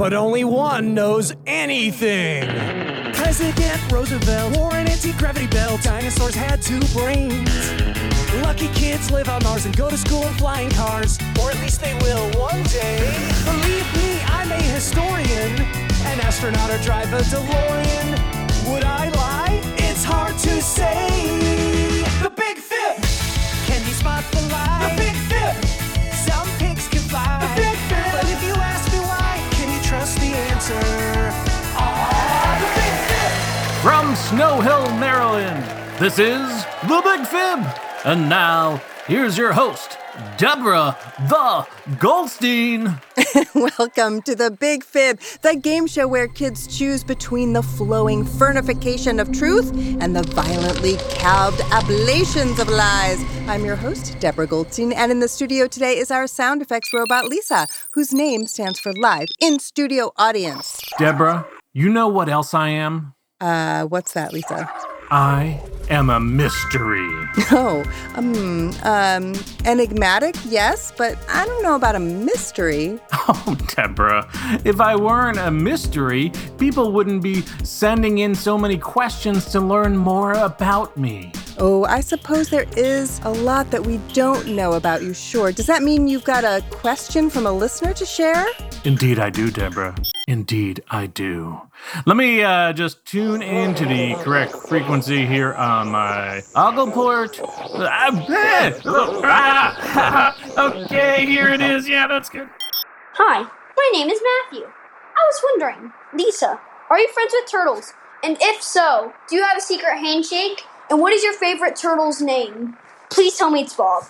but only one knows anything. President Roosevelt wore an anti-gravity belt. Dinosaurs had two brains. Lucky kids live on Mars and go to school in flying cars, or at least they will one day. Believe me, I'm a historian, an astronaut or drive a DeLorean. Would I lie? It's hard to say. The Big Fib. Snow Hill, Maryland, this is The Big Fib. And now, here's your host, Deborah the Goldstein. Welcome to the Big Fib, the game show where kids choose between the flowing firnification of truth and the violently calved ablations of lies. I'm your host, Deborah Goldstein, and in the studio today is our sound effects robot, Lisa, whose name stands for live in studio audience. Deborah, you know what else I am? Uh, what's that, Lisa? I am a mystery. Oh, um, um, enigmatic, yes, but I don't know about a mystery. Oh, Deborah, if I weren't a mystery, people wouldn't be sending in so many questions to learn more about me. Oh, I suppose there is a lot that we don't know about you, sure. Does that mean you've got a question from a listener to share? Indeed, I do, Deborah. Indeed, I do. Let me uh, just tune into the correct frequency here on my ogle port. Ah, eh, oh, ah, okay, here it is. Yeah, that's good. Hi, my name is Matthew. I was wondering, Lisa, are you friends with turtles? And if so, do you have a secret handshake? And what is your favorite turtle's name? Please tell me it's Bob.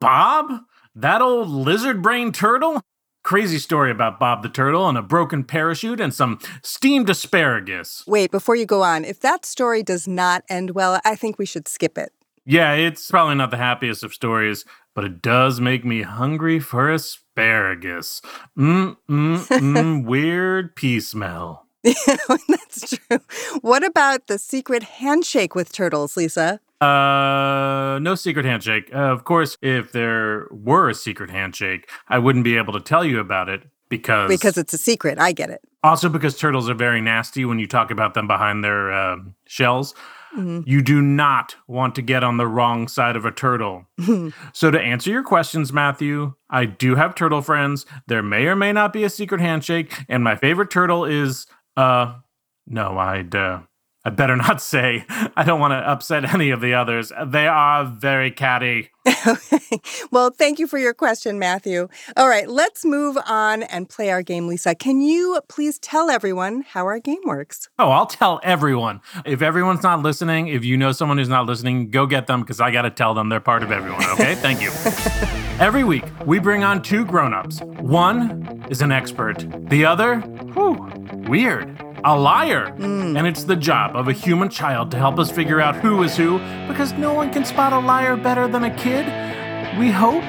Bob? That old lizard brain turtle? Crazy story about Bob the Turtle and a broken parachute and some steamed asparagus. Wait, before you go on, if that story does not end well, I think we should skip it. Yeah, it's probably not the happiest of stories, but it does make me hungry for asparagus. Mmm, mmm, mmm, weird pea smell. That's true. What about the secret handshake with turtles, Lisa? Uh, no secret handshake. Uh, of course, if there were a secret handshake, I wouldn't be able to tell you about it because Because it's a secret. I get it. also because turtles are very nasty when you talk about them behind their uh, shells. You do not want to get on the wrong side of a turtle. so, to answer your questions, Matthew, I do have turtle friends. There may or may not be a secret handshake, and my favorite turtle is, uh, no, I'd, uh, I better not say. I don't want to upset any of the others. They are very catty. okay. Well, thank you for your question, Matthew. All right, let's move on and play our game, Lisa. Can you please tell everyone how our game works? Oh, I'll tell everyone. If everyone's not listening, if you know someone who's not listening, go get them because I got to tell them they're part of everyone, okay? Thank you. Every week, we bring on two grown-ups. One is an expert. The other, whew, weird. A liar. Hmm. And it's the job of a human child to help us figure out who is who because no one can spot a liar better than a kid. We hope.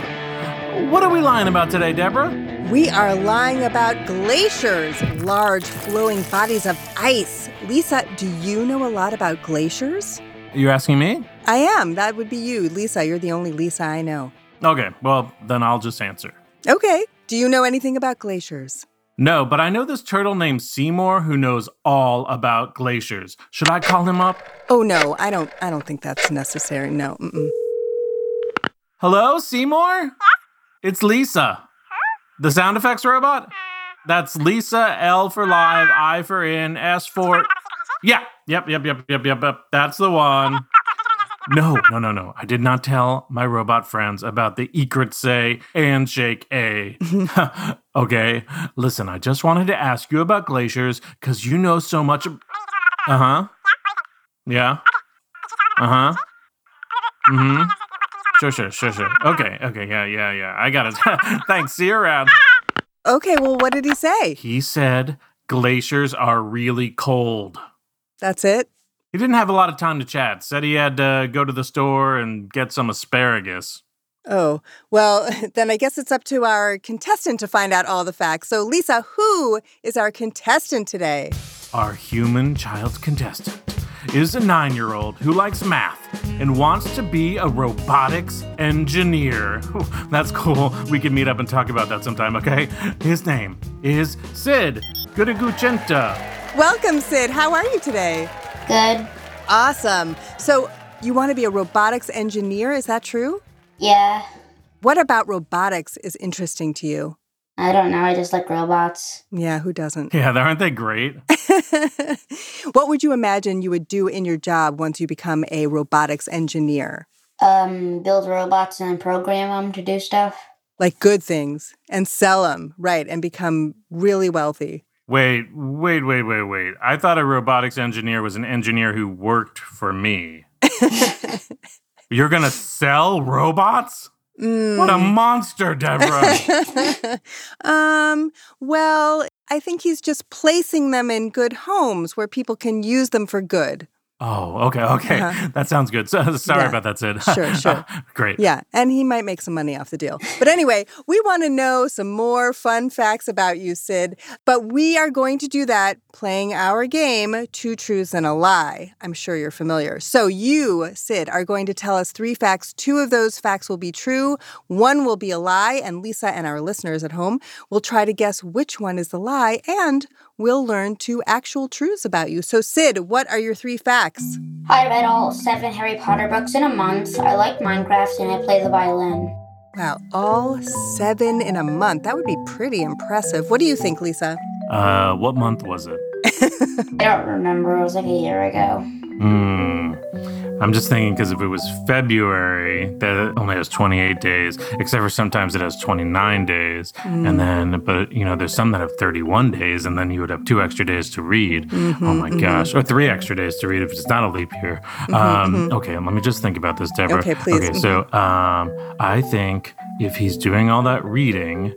What are we lying about today, Deborah? We are lying about glaciers, large flowing bodies of ice. Lisa, do you know a lot about glaciers? You asking me? I am. That would be you. Lisa, you're the only Lisa I know. Okay, well, then I'll just answer. Okay. Do you know anything about glaciers? No, but I know this turtle named Seymour who knows all about glaciers. Should I call him up? Oh no, I don't I don't think that's necessary. No. Mm-mm. Hello, Seymour? It's Lisa. The sound effects robot? That's Lisa, L for live, I for in, S for. Yeah, yep, yep, yep, yep, yep, yep. That's the one. No, no, no, no. I did not tell my robot friends about the Ikritse and Shake A. okay, listen, I just wanted to ask you about glaciers because you know so much. Uh huh. Yeah. Uh huh. Mm hmm. Sure, sure, sure, sure. Okay, okay, yeah, yeah, yeah. I got it. Thanks. See you around. Okay, well, what did he say? He said glaciers are really cold. That's it? He didn't have a lot of time to chat. Said he had to go to the store and get some asparagus. Oh, well, then I guess it's up to our contestant to find out all the facts. So, Lisa, who is our contestant today? Our human child contestant is a nine year old who likes math and wants to be a robotics engineer. That's cool. We can meet up and talk about that sometime, okay? His name is Sid Gudaguchenta. Welcome, Sid. How are you today? Good. Awesome. So, you want to be a robotics engineer, is that true? Yeah. What about robotics is interesting to you? I don't know. I just like robots. Yeah, who doesn't? Yeah, aren't they great? what would you imagine you would do in your job once you become a robotics engineer? Um, build robots and program them to do stuff. Like good things and sell them, right, and become really wealthy. Wait, wait, wait, wait, wait. I thought a robotics engineer was an engineer who worked for me. You're going to sell robots? Mm. What a monster, Deborah. um, well, I think he's just placing them in good homes where people can use them for good. Oh, okay, okay. Uh-huh. That sounds good. So, sorry Yeah. about that, Sid. Sure, sure. Great. Yeah, and he might make some money off the deal. But anyway, we want to know some more fun facts about you, Sid. But we are going to do that playing our game, Two Truths and a Lie. I'm sure you're familiar. So you, Sid, are going to tell us three facts. Two of those facts will be true, one will be a lie, and Lisa and our listeners at home will try to guess which one is the lie, and we'll learn two actual truths about you. So, Sid, what are your three facts? I read all seven Harry Potter books in a month. I like Minecraft and I play the violin. Wow, all seven in a month. That would be pretty impressive. What do you think, Lisa? Uh, what month was it? I don't remember. It was like a year ago. Hmm. I'm just thinking because if it was February, that only has 28 days, except for sometimes it has 29 days. And then, but you know, there's some that have 31 days, and then you would have two extra days to read. oh my gosh. Or three extra days to read if it's not a leap year. um, Okay, let me just think about this, Deborah. Okay, please. Okay, so um, I think if he's doing all that reading,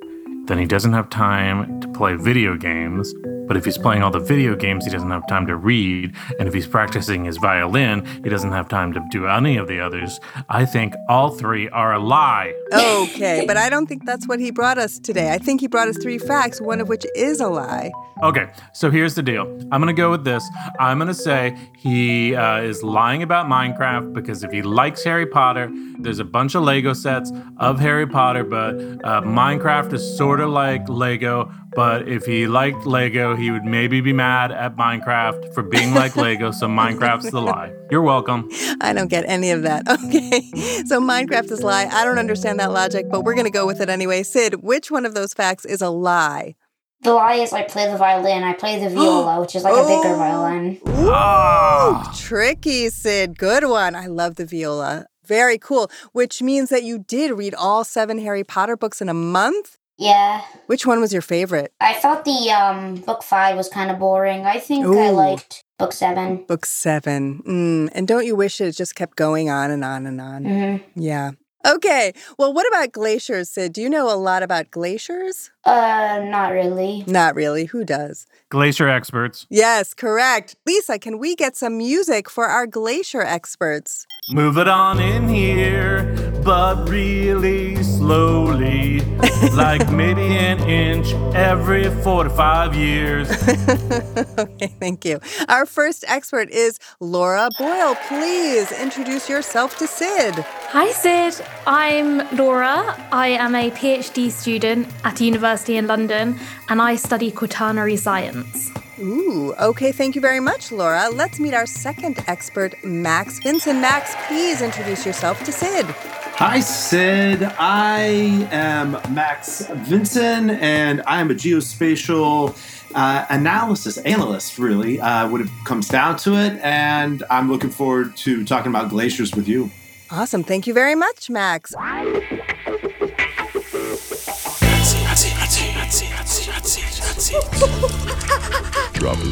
then he doesn't have time to play video games. But if he's playing all the video games, he doesn't have time to read. And if he's practicing his violin, he doesn't have time to do any of the others. I think all three are a lie. Okay, but I don't think that's what he brought us today. I think he brought us three facts, one of which is a lie. Okay, so here's the deal. I'm gonna go with this. I'm gonna say he uh, is lying about Minecraft because if he likes Harry Potter, there's a bunch of Lego sets of Harry Potter, but uh, Minecraft is sort of like Lego. But if he liked Lego, he would maybe be mad at Minecraft for being like Lego. So Minecraft's the lie. You're welcome. I don't get any of that. Okay, so Minecraft is lie. I don't understand that logic, but we're going to go with it anyway. Sid, which one of those facts is a lie? The lie is I play the violin. I play the viola, which is like a bigger violin. Ah. Tricky, Sid. Good one. I love the viola. Very cool. Which means that you did read all seven Harry Potter books in a month? Yeah. Which one was your favorite? I thought the um book five was kind of boring. I think I liked book seven. Book seven. Mm, and don't you wish it just kept going on and on and on? Mm-hmm. Yeah. Okay. Well, what about glaciers, Sid? Do you know a lot about glaciers? Uh, not really. Not really. Who does? Glacier experts. Yes, correct. Lisa, can we get some music for our glacier experts? Move it on in here, but really slowly. like maybe an inch every four to five years. okay, thank you. Our first expert is Laura Boyle. Please introduce yourself to Sid. Hi, Sid. I'm Laura. I am a PhD student at a university in London and I study quaternary science. Ooh, okay, thank you very much, Laura. Let's meet our second expert, Max Vincent. Max, please introduce yourself to Sid. Hi, Sid. I am Max Vincent, and I am a geospatial uh, analysis analyst, really, uh, when it comes down to it. And I'm looking forward to talking about glaciers with you. Awesome. Thank you very much, Max.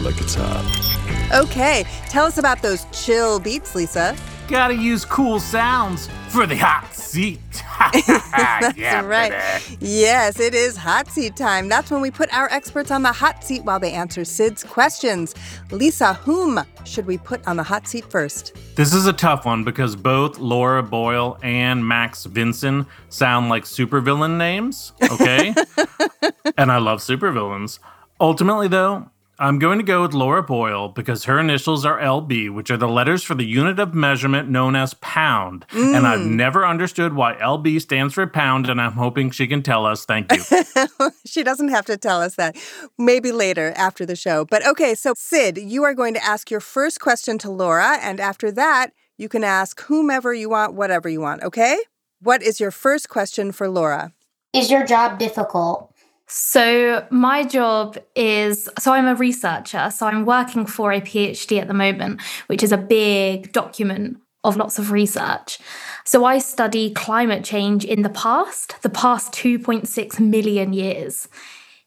Like it's hot. Okay, tell us about those chill beats, Lisa. Gotta use cool sounds for the hot seat. That's Yeah, right. baby. Yes, it is hot seat time. That's when we put our experts on the hot seat while they answer Sid's questions. Lisa, whom should we put on the hot seat first? This is a tough one because both Laura Boyle and Max Vincent sound like supervillain names, okay? and I love supervillains. Ultimately, though, I'm going to go with Laura Boyle because her initials are LB, which are the letters for the unit of measurement known as pound. And I've mm. never understood why LB stands for pound, and I'm hoping she can tell us. Thank you. she doesn't have to tell us that. Maybe later after the show. But okay, so Sid, you are going to ask your first question to Laura, and after that, you can ask whomever you want, whatever you want, okay? What is your first question for Laura? Is your job difficult? So, my job is so I'm a researcher, so I'm working for a PhD at the moment, which is a big document of lots of research. So, I study climate change in the past, the past 2.6 million years.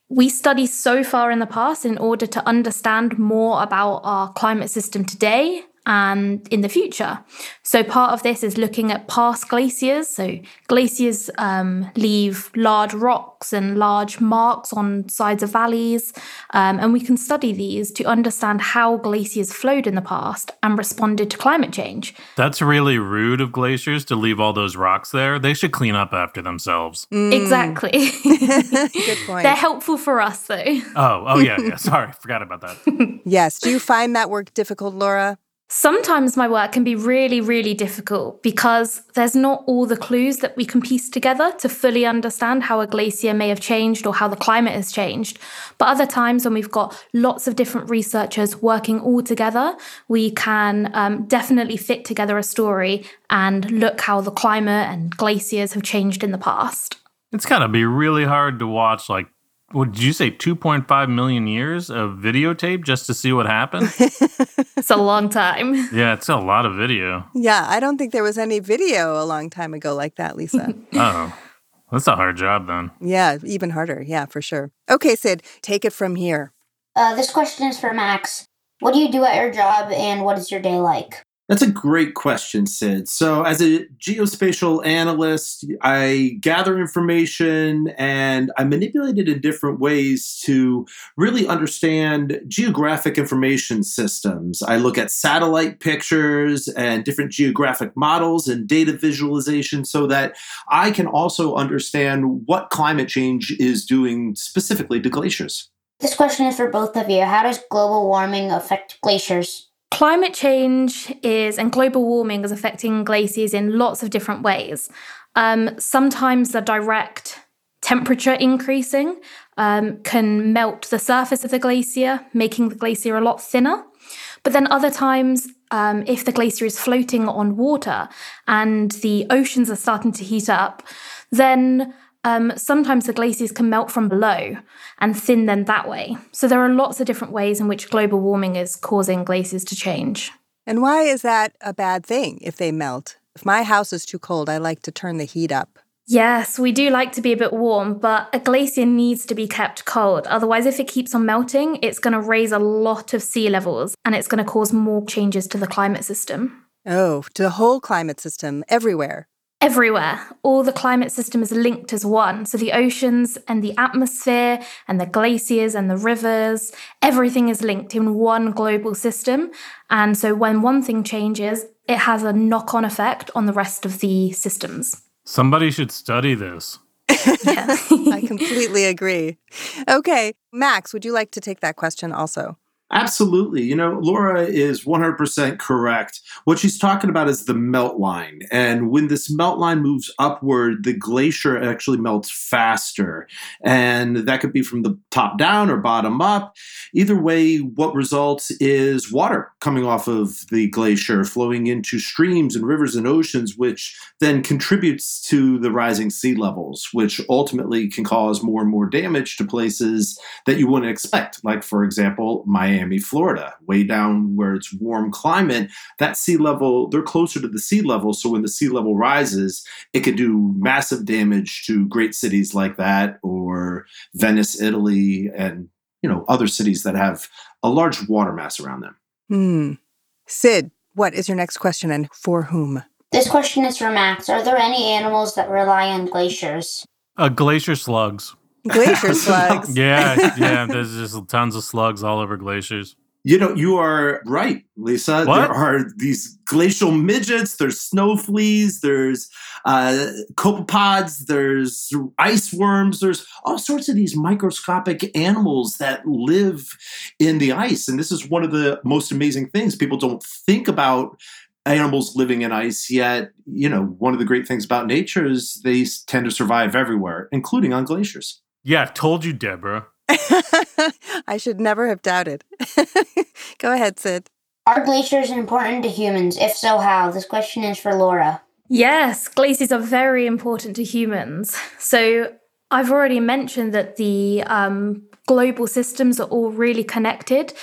We study so far in the past in order to understand more about our climate system today and in the future. So, part of this is looking at past glaciers. So, glaciers um, leave large rocks and large marks on sides of valleys. Um, and we can study these to understand how glaciers flowed in the past and responded to climate change. That's really rude of glaciers to leave all those rocks there. They should clean up after themselves. Exactly. Good point. They're helpful for us, though. Oh, oh yeah, yeah. Sorry, forgot about that. yes. Do you find that work difficult, Laura? Sometimes my work can be really, really difficult because there's not all the clues that we can piece together to fully understand how a glacier may have changed or how the climate has changed. But other times, when we've got lots of different researchers working all together, we can um, definitely fit together a story and look how the climate and glaciers have changed in the past. It's gotta be really hard to watch like what did you say 2.5 million years of videotape just to see what happened? It's a long time. yeah, it's a lot of video. Yeah, I don't think there was any video a long time ago like that, Lisa. Oh. That's a hard job then. yeah, even harder. Yeah, for sure. Okay, Sid, take it from here. Uh, this question is for Max. What do you do at your job and what is your day like? That's a great question, Sid. So, as a geospatial analyst, I gather information and I manipulate it in different ways to really understand geographic information systems. I look at satellite pictures and different geographic models and data visualization so that I can also understand what climate change is doing specifically to glaciers. This question is for both of you. How does global warming affect glaciers? Climate change is, and global warming is affecting glaciers in lots of different ways. Um, sometimes the direct temperature increasing um, can melt the surface of the glacier, making the glacier a lot thinner. But then other times, um, if the glacier is floating on water and the oceans are starting to heat up, then um, sometimes the glaciers can melt from below and thin them that way. So there are lots of different ways in which global warming is causing glaciers to change. And why is that a bad thing if they melt? If my house is too cold, I like to turn the heat up. Yes, we do like to be a bit warm, but a glacier needs to be kept cold. Otherwise, if it keeps on melting, it's going to raise a lot of sea levels and it's going to cause more changes to the climate system. Oh, to the whole climate system, everywhere. Everywhere. All the climate system is linked as one. So the oceans and the atmosphere and the glaciers and the rivers, everything is linked in one global system. And so when one thing changes, it has a knock on effect on the rest of the systems. Somebody should study this. I completely agree. Okay, Max, would you like to take that question also? Absolutely. You know, Laura is 100% correct. What she's talking about is the melt line. And when this melt line moves upward, the glacier actually melts faster. And that could be from the top down or bottom up. Either way, what results is water coming off of the glacier, flowing into streams and rivers and oceans, which then contributes to the rising sea levels, which ultimately can cause more and more damage to places that you wouldn't expect. Like, for example, Miami. Miami, Florida, way down where it's warm climate, that sea level, they're closer to the sea level. So when the sea level rises, it could do massive damage to great cities like that or Venice, Italy, and you know, other cities that have a large water mass around them. Hmm. Sid, what is your next question and for whom? This question is for Max. Are there any animals that rely on glaciers? Uh, glacier slugs. Glacier slugs. Yeah, yeah. There's just tons of slugs all over glaciers. You know, you are right, Lisa. What? There are these glacial midges, there's snow fleas, there's uh, copepods, there's ice worms, there's all sorts of these microscopic animals that live in the ice. And this is one of the most amazing things. People don't think about animals living in ice, yet, you know, one of the great things about nature is they tend to survive everywhere, including on glaciers. Yeah, I told you, Deborah. I should never have doubted. Go ahead, Sid. Are glaciers important to humans? If so, how? This question is for Laura. Yes, glaciers are very important to humans. So I've already mentioned that the um, global systems are all really connected,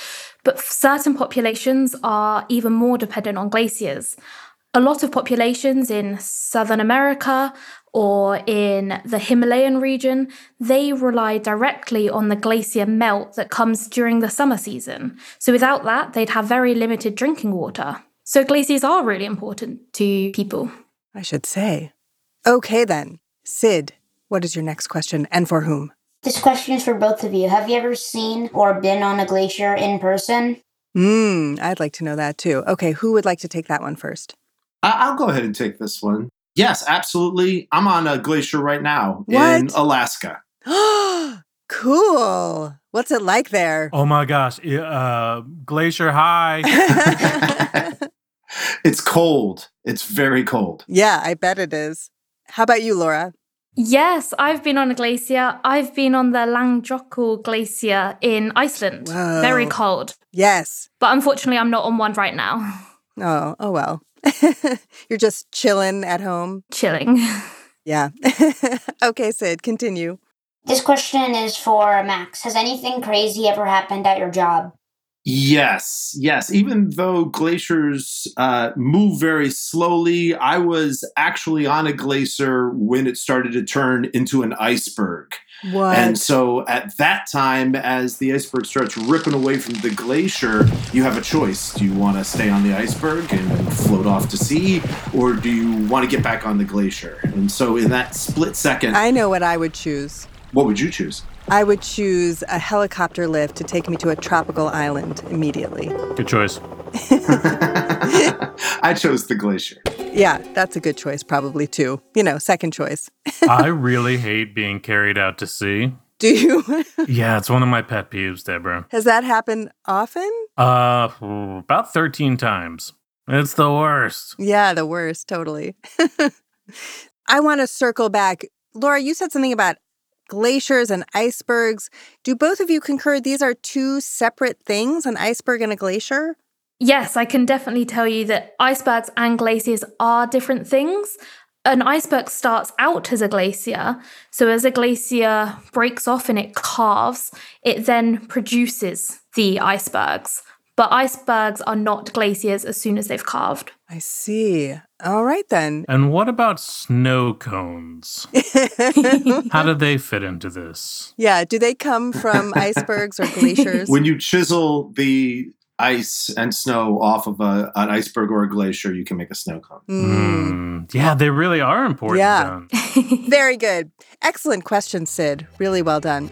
but certain populations are even more dependent on glaciers. A lot of populations in Southern America or in the Himalayan region, they rely directly on the glacier melt that comes during the summer season. So without that, they'd have very limited drinking water. So glaciers are really important to people. I should say. Okay, then. Sid, what is your next question and for whom? This question is for both of you. Have you ever seen or been on a glacier in person? Hmm, I'd like to know that too. Okay, who would like to take that one first? I- will go ahead and take this one. Yes, absolutely. I'm on a glacier right now What? in Alaska. cool. What's it like there? Oh my gosh. Uh, glacier high. It's cold. It's very cold. yeah, I bet it is. How about you, Laura? Yes, I've been on a glacier. I've been on the Langjökull glacier in Iceland. Whoa. Very cold. Yes. But unfortunately, I'm not on one right now. Oh, oh well. You're just chilling at home. Chilling. Yeah. okay, Sid, continue. This question is for Max. Has anything crazy ever happened at your job? Yes, yes. Even though glaciers uh, move very slowly, I was actually on a glacier when it started to turn into an iceberg. What? And so at that time, as the iceberg starts ripping away from the glacier, you have a choice. Do you want to stay on the iceberg and float off to sea, or do you want to get back on the glacier? And so in that split second, I know what I would choose. what would you choose? I would choose a helicopter lift to take me to a tropical island immediately. Good choice. I chose the glacier. Yeah, that's a good choice, probably too. You know, second choice. I really hate being carried out to sea. Do you? Yeah, it's one of my pet peeves, Deborah. Has that happened often? Uh, about 13 times. It's the worst. Yeah, the worst, totally. I want to circle back. Laura, you said something about glaciers and icebergs. Do both of you concur these are two separate things, an iceberg and a glacier? Yes, I can definitely tell you that icebergs and glaciers are different things. An iceberg starts out as a glacier. So, as a glacier breaks off and it calves, it then produces the icebergs. But icebergs are not glaciers as soon as they've calved. I see. All right then. And what about snow cones? How do they fit into this? Yeah, do they come from icebergs or glaciers? When you chisel the ice and snow off of a, an iceberg or a glacier, you can make a snow cone. Mm, yeah, they really are important. Yeah. Very good. Excellent question, Sid. Really well done.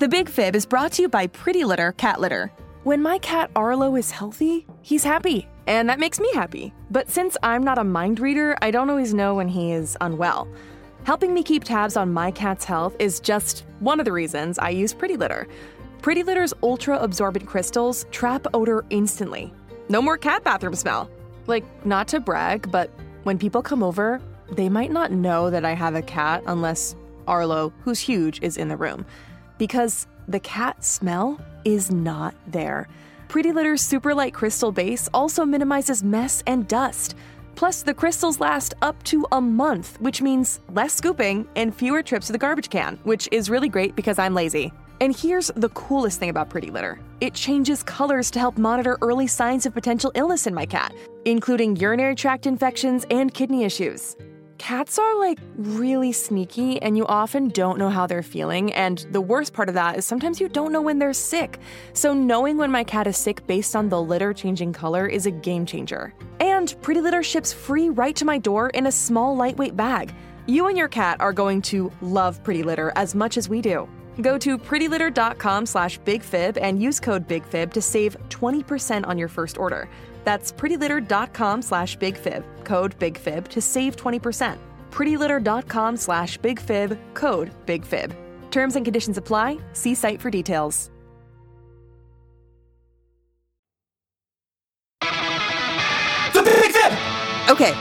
The Big Fib is brought to you by Pretty Litter Cat Litter. When my cat Arlo is healthy, he's happy, and that makes me happy. But since I'm not a mind reader, I don't always know when he is unwell. Helping me keep tabs on my cat's health is just one of the reasons I use Pretty Litter. Pretty Litter's ultra absorbent crystals trap odor instantly. No more cat bathroom smell. Like, not to brag, but when people come over, they might not know that I have a cat unless Arlo, who's huge, is in the room. Because the cat smell is not there. Pretty Litter's super light crystal base also minimizes mess and dust. Plus, the crystals last up to a month, which means less scooping and fewer trips to the garbage can, which is really great because I'm lazy. And here's the coolest thing about Pretty Litter it changes colors to help monitor early signs of potential illness in my cat, including urinary tract infections and kidney issues. Cats are like really sneaky, and you often don't know how they're feeling. And the worst part of that is sometimes you don't know when they're sick. So, knowing when my cat is sick based on the litter changing color is a game changer. And Pretty Litter ships free right to my door in a small, lightweight bag. You and your cat are going to love Pretty Litter as much as we do. Go to prettylitter.com slash bigfib and use code bigfib to save 20% on your first order. That's prettylitter.com slash bigfib, code bigfib to save 20%. prettylitter.com slash bigfib, code bigfib. Terms and conditions apply. See site for details. The Big Fib! Okay,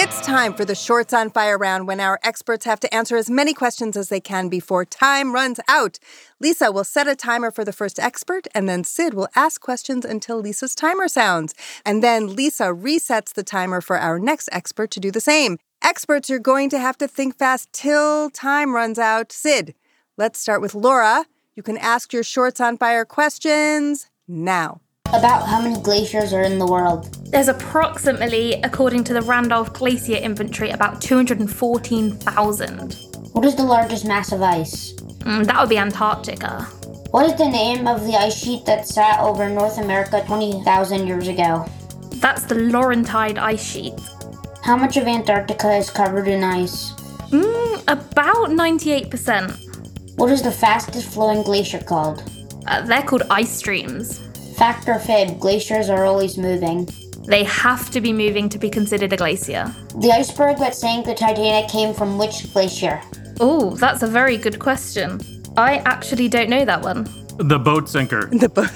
it's time for the Shorts on Fire round when our experts have to answer as many questions as they can before time runs out. Lisa will set a timer for the first expert, and then Sid will ask questions until Lisa's timer sounds. And then Lisa resets the timer for our next expert to do the same. Experts are going to have to think fast till time runs out. Sid, let's start with Laura. You can ask your Shorts on Fire questions now. About how many glaciers are in the world? There's approximately, according to the Randolph Glacier Inventory, about 214,000. What is the largest mass of ice? Mm, that would be Antarctica. What is the name of the ice sheet that sat over North America 20,000 years ago? That's the Laurentide ice sheet. How much of Antarctica is covered in ice? Mm, about 98%. What is the fastest flowing glacier called? Uh, they're called ice streams. Fact or fib, glaciers are always moving. They have to be moving to be considered a glacier. The iceberg that sank the Titanic came from which glacier? Oh, that's a very good question. I actually don't know that one. The boat sinker. The boat.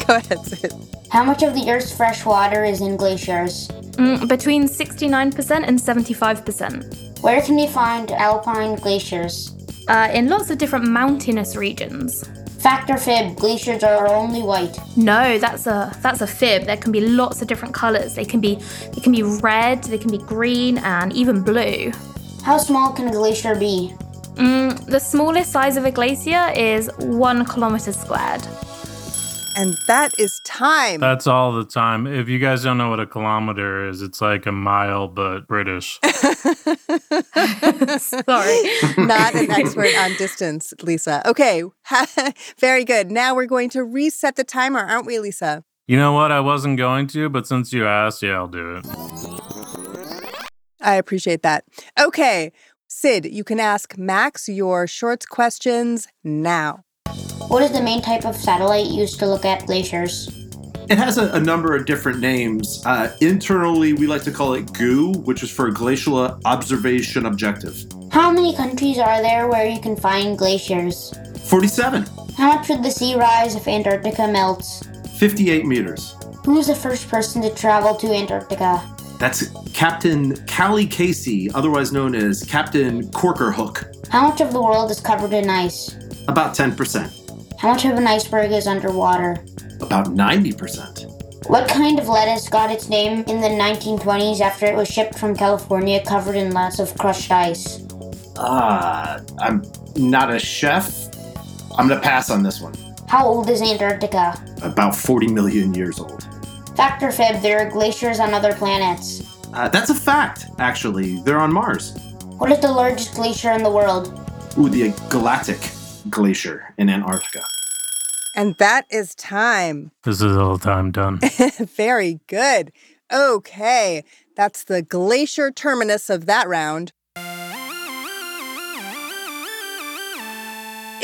Go ahead, Sid. How much of the Earth's fresh water is in glaciers? Mm, between 69% and 75%. Where can we find alpine glaciers? Uh, in lots of different mountainous regions. Fact or fib, glaciers are only white. No, that's a that's a fib. There can be lots of different colors. They can be they can be red, they can be green, and even blue. How small can a glacier be? Mm, the smallest size of a glacier is one kilometer squared. And that is time. That's all the time. If you guys don't know what a kilometer is, it's like a mile, but British. Sorry. Not an expert on distance, Lisa. Okay, very good. Now we're going to reset the timer, aren't we, Lisa? You know what? I wasn't going to, but since you asked, yeah, I'll do it. I appreciate that. Okay, Sid, you can ask Max your shorts questions now. What is the main type of satellite used to look at glaciers? It has a, a number of different names. Uh, internally, we like to call it GOO, which is for Glacial Observation Objective. How many countries are there where you can find glaciers? 47, How much would the sea rise if Antarctica melts? 58 meters. Who was the first person to travel to Antarctica? That's Captain Callie Casey, otherwise known as Captain Corker Hook. How much of the world is covered in ice? About 10%. How much of an iceberg is underwater? About 90%. What kind of lettuce got its name in the 1920s after it was shipped from California covered in lots of crushed ice? Ah, I'm not a chef. I'm gonna pass on this one. How old is Antarctica? About 40 million years old. Fact or fib, there are glaciers on other planets. Uh, that's a fact, actually. They're on Mars. What is the largest glacier in the world? Ooh, the Galactic Glacier in Antarctica. And that is time. This is all time done. Very good. Okay, that's the glacier terminus of that round.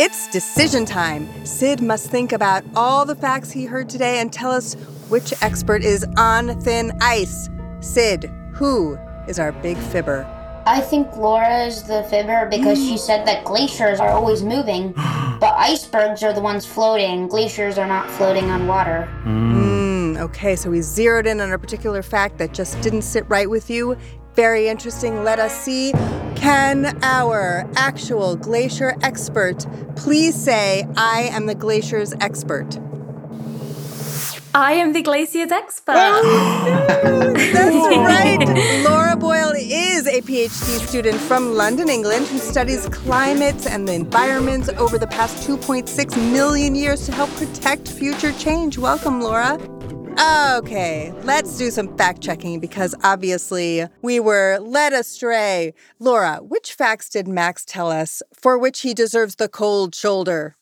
It's decision time. Sid must think about all the facts he heard today and tell us which expert is on thin ice. Sid, who is our big fibber? I think Laura is the fibber because she said that glaciers are always moving, but icebergs are the ones floating. Glaciers are not floating on water. Hmm, okay, so we zeroed in on a particular fact that just didn't sit right with you. Very interesting. Let us see. Can our actual glacier expert please say, I am the glacier's expert? I am the glacier's expert. That's right. Laura Boyle is a PhD student from London, England, who studies climates and the environments over the past 2.6 million years to help protect future change. Welcome, Laura. Okay, let's do some fact checking because obviously we were led astray. Laura, which facts did Max tell us for which he deserves the cold shoulder?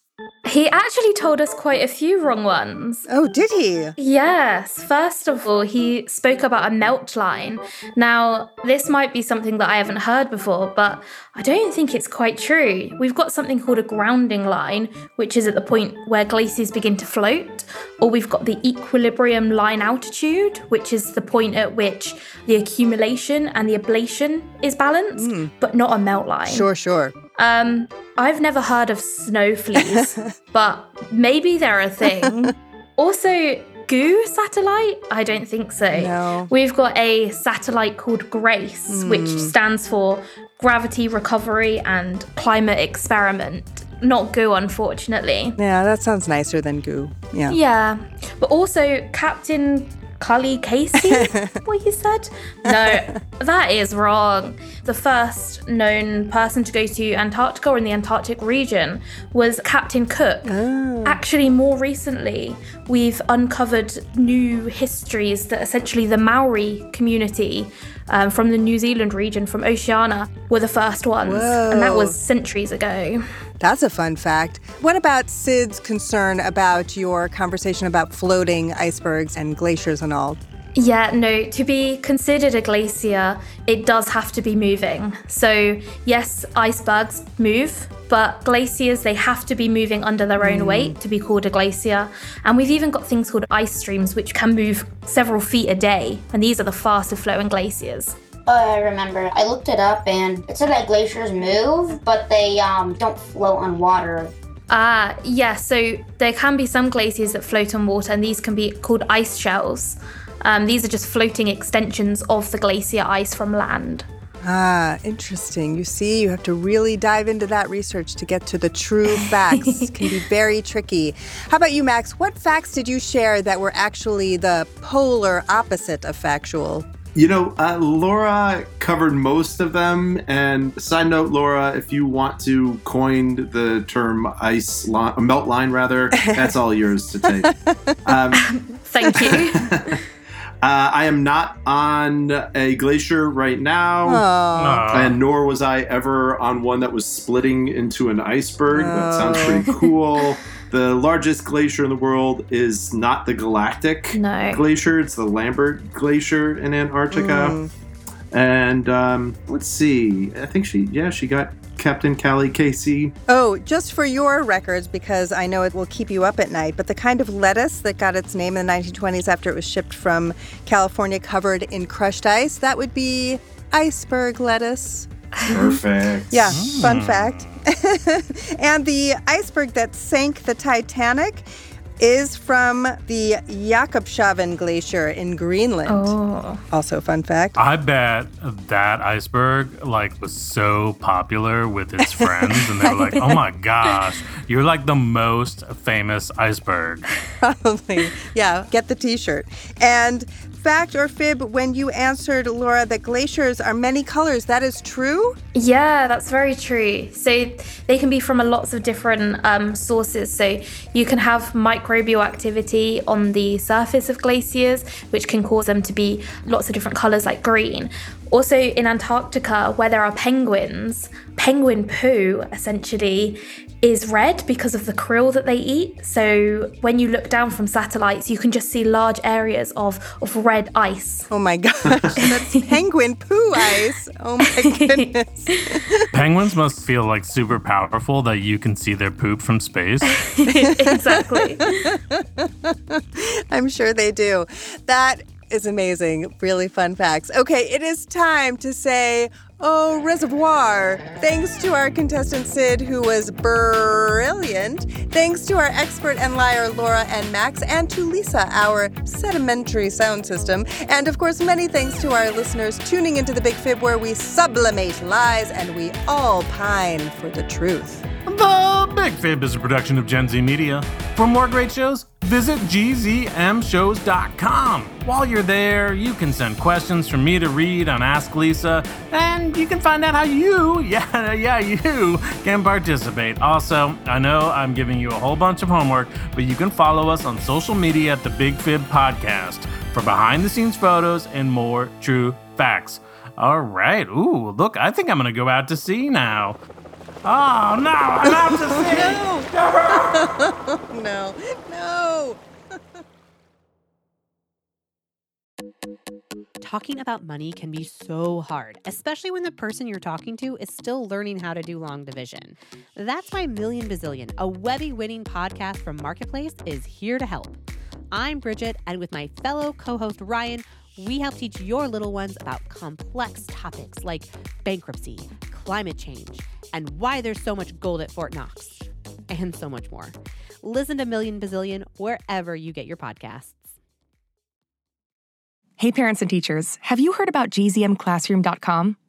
He actually told us quite a few wrong ones. Oh, did he? Yes. First of all, he spoke about a melt line. Now, this might be something that I haven't heard before, but I don't think it's quite true. We've got something called a grounding line, which is at the point where glaciers begin to float, or we've got the equilibrium line altitude, which is the point at which the accumulation and the ablation is balanced, but not a melt line. Sure, sure. Um, I've never heard of snow fleas, but maybe they're a thing. also, goo satellite? I don't think so. No. We've got a satellite called GRACE, which hmm. stands for Gravity Recovery and Climate Experiment. Not goo, unfortunately. Yeah, that sounds nicer than goo. Yeah. Yeah, but also Captain Cully Casey, what you said? No, that is wrong. The first known person to go to Antarctica or in the Antarctic region was Captain Cook. Oh. Actually, more recently, we've uncovered new histories that essentially the Maori community um, from the New Zealand region, from Oceania, were the first ones. And that was centuries ago. That's a fun fact. What about Sid's concern about your conversation about floating icebergs and glaciers and all? Yeah, no, to be considered a glacier, it does have to be moving. So, yes, icebergs move, but glaciers, they have to be moving under their own weight to be called a glacier. And we've even got things called ice streams, which can move several feet a day. And these are the faster flowing glaciers. Oh, I remember. I looked it up and it said that glaciers move, but they um, don't float on water. Ah, yeah, so there can be some glaciers that float on water, and these can be called ice shells. Um, these are just floating extensions of the glacier ice from land. Ah, interesting. You see, you have to really dive into that research to get to the true facts. it can be very tricky. How about you, Max? What facts did you share that were actually the polar opposite of factual? You know, uh, Laura covered most of them. And side note, Laura, if you want to coin the term ice li- melt line, rather, that's all yours to take. Um, Thank you. Uh, I am not on a glacier right now, Oh. and nor was I ever on one that was splitting into an iceberg. That sounds pretty cool. The largest glacier in the world is not the Galactic No. Glacier, it's the Lambert Glacier in Antarctica. Mm. And um, let's see, I think she, yeah, she got Captain Callie Casey. Oh, just for your records, because I know it will keep you up at night, but the kind of lettuce that got its name in the 1920s after it was shipped from California covered in crushed ice, that would be iceberg lettuce. Perfect. Yeah, fun fact. and the iceberg that sank the Titanic is from the Jakobshavn Glacier in Greenland. Oh. Also, fun fact. I bet that iceberg like was so popular with its friends, and they were like, "Oh my gosh, you're like the most famous iceberg." Probably. Yeah, get the t shirt. And fact or fib when you answered, Laura, that glaciers are many colors. That is true? Yeah, that's very true. So they can be from a lots of different um, sources. So you can have microbial activity on the surface of glaciers, which can cause them to be lots of different colors like green. Also, in Antarctica, where there are penguins, penguin poo essentially is red because of the krill that they eat. So when you look down from satellites, you can just see large areas of, of red ice. Oh my gosh, that's penguin poo ice. Oh my goodness. Penguins must feel like super powerful that you can see their poop from space. exactly. I'm sure they do. That is amazing. Really fun facts. Okay, it is time to say, oh, reservoir. Thanks to our contestant Sid, who was brilliant. Thanks to our expert and liar Laura and Max, and to Lisa, our sedimentary sound system. And of course, many thanks to our listeners tuning into the Big Fib, where we sublimate lies and we all pine for the truth. The Big Fib is a production of Gen Z Media. For more great shows, visit gzmshows.com. While you're there, you can send questions for me to read on Ask Lisa, and you can find out how you, yeah, yeah, you can participate. Also, I know I'm giving you a whole bunch of homework, but you can follow us on social media at the Big Fib Podcast for behind the scenes photos and more true facts. All right. Ooh, look, I think I'm going to go out to sea now. Oh no, I'm out to sea. no, no. Talking about money can be so hard, especially when the person you're talking to is still learning how to do long division. That's why Million Bazillion, a Webby winning podcast from Marketplace, is here to help. I'm Bridget, and with my fellow co host Ryan, we help teach your little ones about complex topics like bankruptcy, climate change, and why there's so much gold at Fort Knox, and so much more. Listen to Million Bazillion wherever you get your podcasts. Hey, parents and teachers, have you heard about gzmclassroom.com?